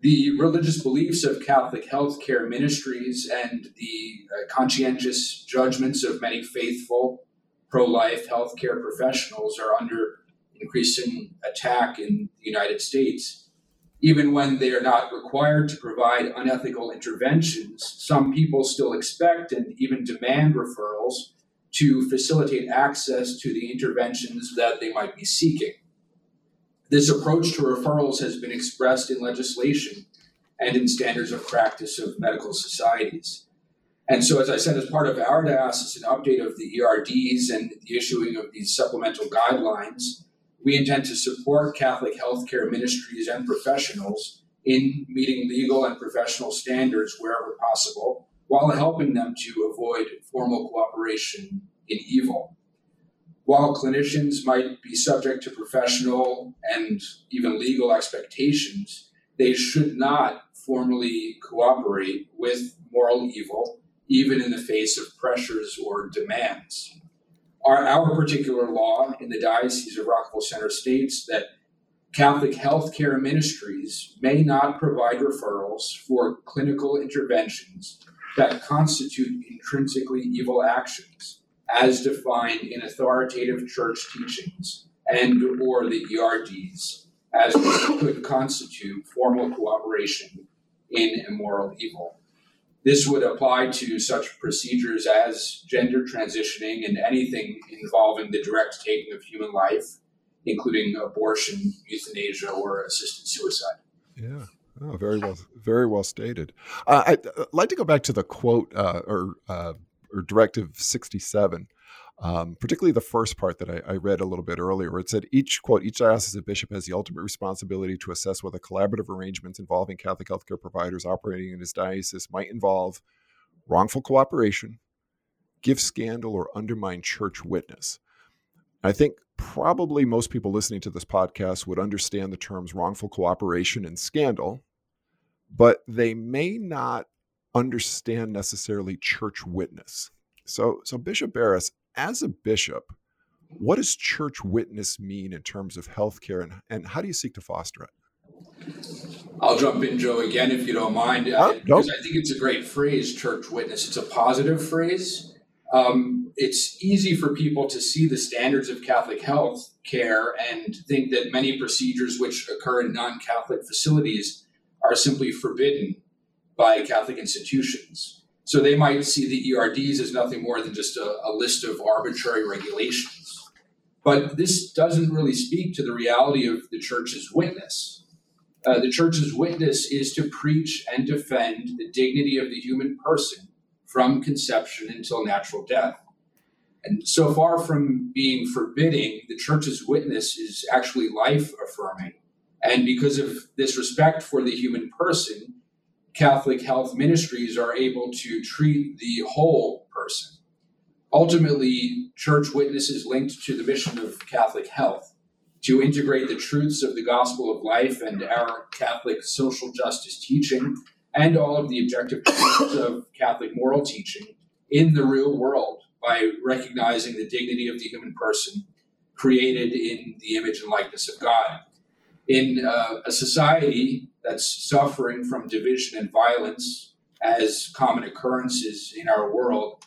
The religious beliefs of Catholic healthcare ministries and the uh, conscientious judgments of many faithful pro life healthcare professionals are under increasing attack in the United States. Even when they are not required to provide unethical interventions, some people still expect and even demand referrals to facilitate access to the interventions that they might be seeking. This approach to referrals has been expressed in legislation and in standards of practice of medical societies. And so, as I said, as part of our diocesan update of the ERDs and the issuing of these supplemental guidelines, we intend to support Catholic healthcare ministries and professionals in meeting legal and professional standards wherever possible, while helping them to avoid formal cooperation in evil. While clinicians might be subject to professional and even legal expectations, they should not formally cooperate with moral evil, even in the face of pressures or demands. Our, our particular law in the Diocese of Rockville Centre states that Catholic healthcare ministries may not provide referrals for clinical interventions that constitute intrinsically evil actions as defined in authoritative church teachings and or the ERDs as could constitute formal cooperation in immoral evil. This would apply to such procedures as gender transitioning and anything involving the direct taking of human life, including abortion, euthanasia, or assisted suicide. Yeah. Oh, very well, very well stated. Uh, I'd like to go back to the quote uh, or uh, or Directive 67, um, particularly the first part that I, I, read a little bit earlier, where it said each quote each diocesan bishop has the ultimate responsibility to assess whether collaborative arrangements involving Catholic healthcare providers operating in his diocese might involve wrongful cooperation, give scandal, or undermine church witness. I think probably most people listening to this podcast would understand the terms wrongful cooperation and scandal, but they may not understand necessarily church witness. So, so Bishop Barres, as a bishop, What does church witness mean in terms of healthcare, and, and how do you seek to foster it? I'll jump in, Joe, again, if you don't mind, uh, because I think it's a great phrase, church witness. It's a positive phrase. Um, it's easy for people to see the standards of Catholic health care and think that many procedures which occur in non Catholic facilities are simply forbidden by Catholic institutions. So they might see the ERDs as nothing more than just a, a list of arbitrary regulations. But this doesn't really speak to the reality of the church's witness. Uh, the church's witness is to preach and defend the dignity of the human person from conception until natural death. And so far from being forbidding, the church's witness is actually life affirming. And because of this respect for the human person, Catholic health ministries are able to treat the whole person. Ultimately, church witness is linked to the mission of Catholic health to integrate the truths of the gospel of life and our Catholic social justice teaching and all of the objective truths of Catholic moral teaching in the real world by recognizing the dignity of the human person created in the image and likeness of God. In uh, a society that's suffering from division and violence as common occurrences in our world,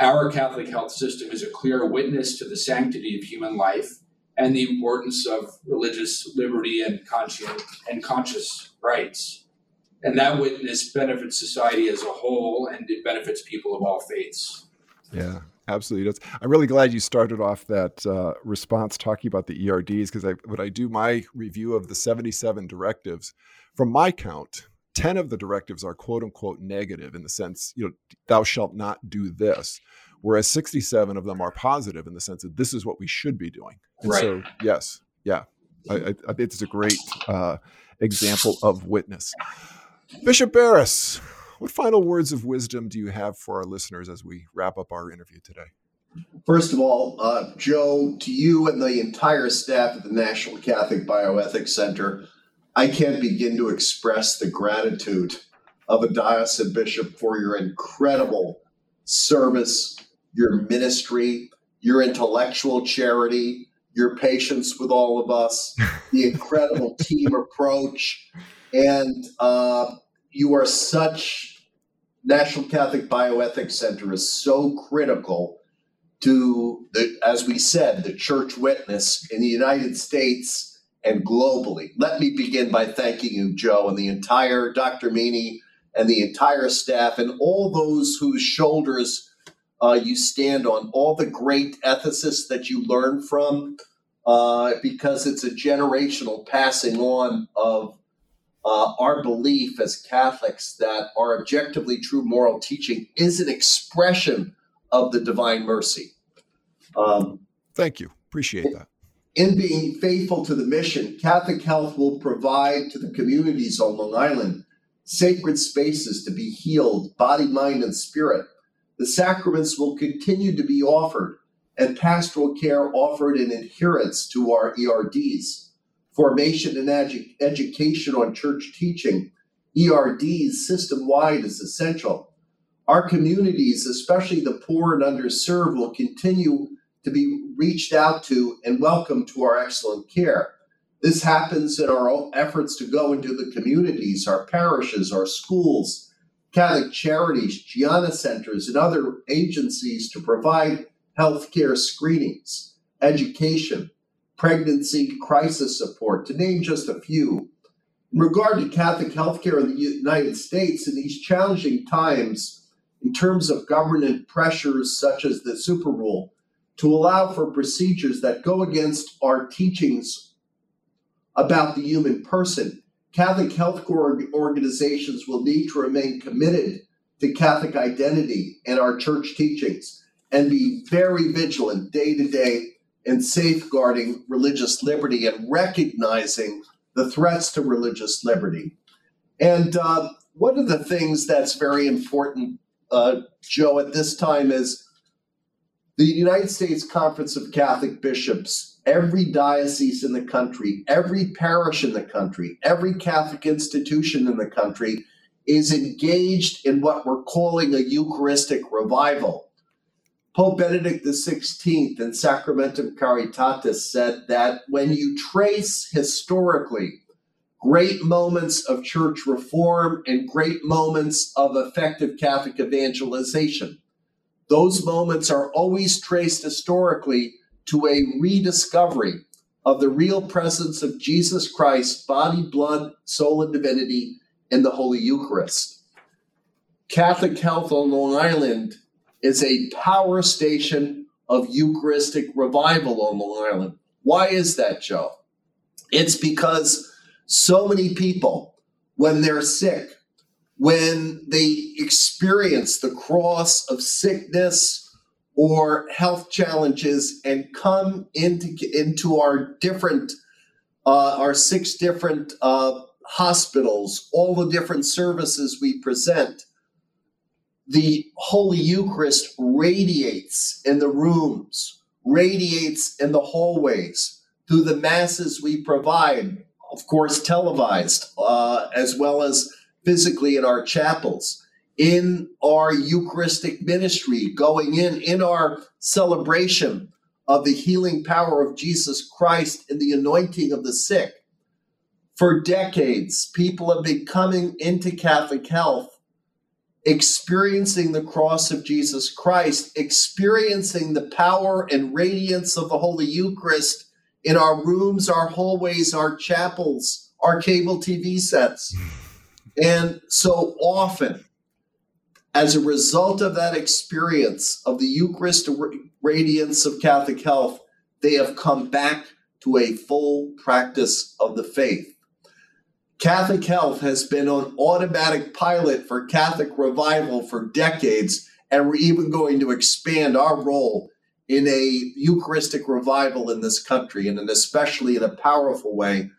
our Catholic health system is a clear witness to the sanctity of human life and the importance of religious liberty and conscience and conscious rights. And that witness benefits society as a whole and it benefits people of all faiths. Yeah, absolutely. does. I'm really glad you started off that uh, response talking about the ERDs because I, when I do my review of the 77 directives, from my count, 10 of the directives are quote unquote negative in the sense, you know, thou shalt not do this. Whereas 67 of them are positive in the sense that this is what we should be doing. And right. so, yes, yeah, I, I, I it's a great uh, example of witness. Bishop Barres, what final words of wisdom do you have for our listeners as we wrap up our interview today? First of all, uh, Joe, to you and the entire staff at the National Catholic Bioethics Center, I can't begin to express the gratitude of a diocesan bishop for your incredible service, your ministry, your intellectual charity, your patience with all of us, the incredible team approach, and uh, you are such National Catholic Bioethics Center is so critical to the, as we said, the church witness in the United States and globally. Let me begin by thanking you, Joe, and the entire Dr. Meaney and the entire staff and all those whose shoulders uh, you stand on, all the great ethicists that you learn from, uh, because it's a generational passing on of uh, our belief as Catholics that our objectively true moral teaching is an expression of the divine mercy. Um, Thank you. Appreciate that. In being faithful to the mission, Catholic Health will provide to the communities on Long Island sacred spaces to be healed, body, mind, and spirit. The sacraments will continue to be offered and pastoral care offered in adherence to our ERDs formation and edu- education on church teaching, ERDs system wide is essential. Our communities, especially the poor and underserved, will continue to be reached out to and welcome to our excellent care. This happens in our efforts to go into the communities, our parishes, our schools, Catholic charities, Gianna centers, and other agencies to provide healthcare screenings, education, pregnancy crisis support, to name just a few. In regard to Catholic healthcare in the United States in these challenging times, in terms of government pressures such as the super rule, to allow for procedures that go against our teachings about the human person, Catholic health organizations will need to remain committed to Catholic identity and our church teachings and be very vigilant day to day and safeguarding religious liberty and recognizing the threats to religious liberty. And uh, one of the things that's very important, uh, Joe, at this time is the United States Conference of Catholic Bishops, every diocese in the country, every parish in the country, every Catholic institution in the country is engaged in what we're calling a Eucharistic revival Pope Benedict XVI in Sacramentum Caritatis said that when you trace historically great moments of church reform and great moments of effective Catholic evangelization, those moments are always traced historically to a rediscovery of the real presence of Jesus Christ, body, blood, soul, and divinity in the Holy Eucharist. Catholic Health on Long Island is a power station of Eucharistic revival on Long Island. Why is that, Joe? It's because so many people, when they're sick, when they experience the cross of sickness or health challenges and come into into our different uh, our six different uh, hospitals, all the different services we present, the Holy Eucharist radiates in the rooms, radiates in the hallways through the masses we provide, of course, televised, uh, as well as physically in our chapels in our Eucharistic ministry, going in in our celebration of the healing power of Jesus Christ and the anointing of the sick. For decades, people have been coming into Catholic health, experiencing the cross of Jesus Christ, experiencing the power and radiance of the Holy Eucharist in our rooms, our hallways, our chapels, our cable TV sets. Hmm. And so often, as a result of that experience of the Eucharist radiance of Catholic health, they have come back to a full practice of the faith. Catholic Health has been on automatic pilot for Catholic revival for decades, and we're even going to expand our role in a Eucharistic revival in this country, and especially in a powerful way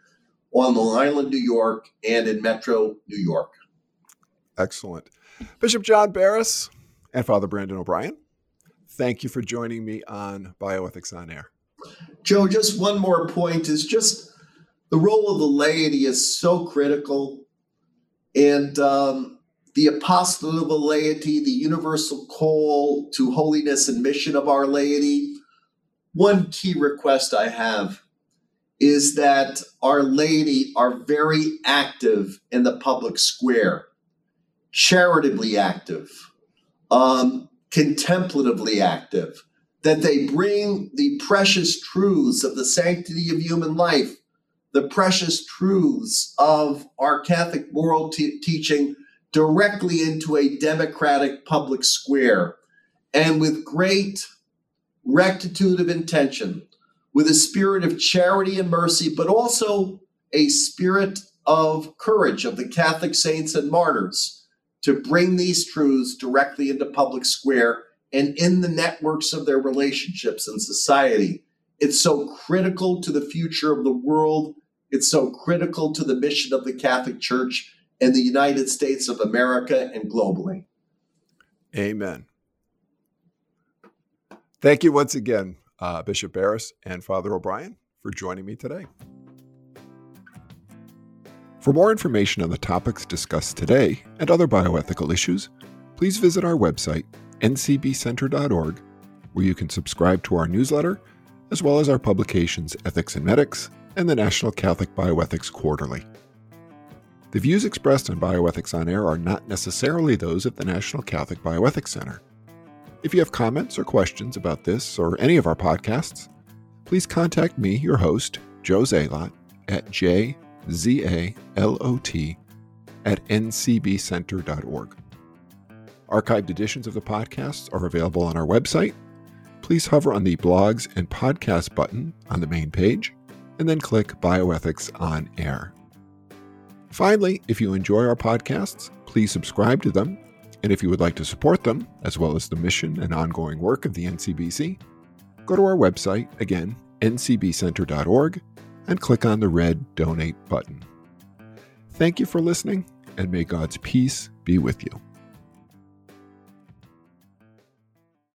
on Long Island, New York, and in Metro New York. Excellent. Bishop John Barres and Father Brandon O'Brien, thank you for joining me on Bioethics on Air. Joe, just one more point is just the role of the laity is so critical. And um, the apostolate of the laity, the universal call to holiness and mission of our laity. One key request I have is that our laity are very active in the public square charitably active, um, contemplatively active, that they bring the precious truths of the sanctity of human life, the precious truths of our Catholic moral t- teaching directly into a democratic public square and with great rectitude of intention, with a spirit of charity and mercy, but also a spirit of courage of the Catholic saints and martyrs to bring these truths directly into public square and in the networks of their relationships and society. It's so critical to the future of the world. It's so critical to the mission of the Catholic Church in the United States of America and globally. Amen. Thank you once again, uh, Bishop Barres and Father O'Brien, for joining me today. For more information on the topics discussed today and other bioethical issues, please visit our website, ncbcenter.org, where you can subscribe to our newsletter, as well as our publications Ethics and Medics and the National Catholic Bioethics Quarterly. The views expressed on Bioethics on Air are not necessarily those of the National Catholic Bioethics Center. If you have comments or questions about this or any of our podcasts, please contact me, your host, Joe Zalot, at j Z A L O T, at ncbcenter.org. Archived editions of the podcasts are available on our website. Please hover on the blogs and podcast button on the main page, and then click Bioethics on Air. Finally, if you enjoy our podcasts, please subscribe to them. And if you would like to support them, as well as the mission and ongoing work of the NCBC, go to our website, again, ncbcenter.org, and click on the red Donate button. Thank you for listening, and may God's peace be with you.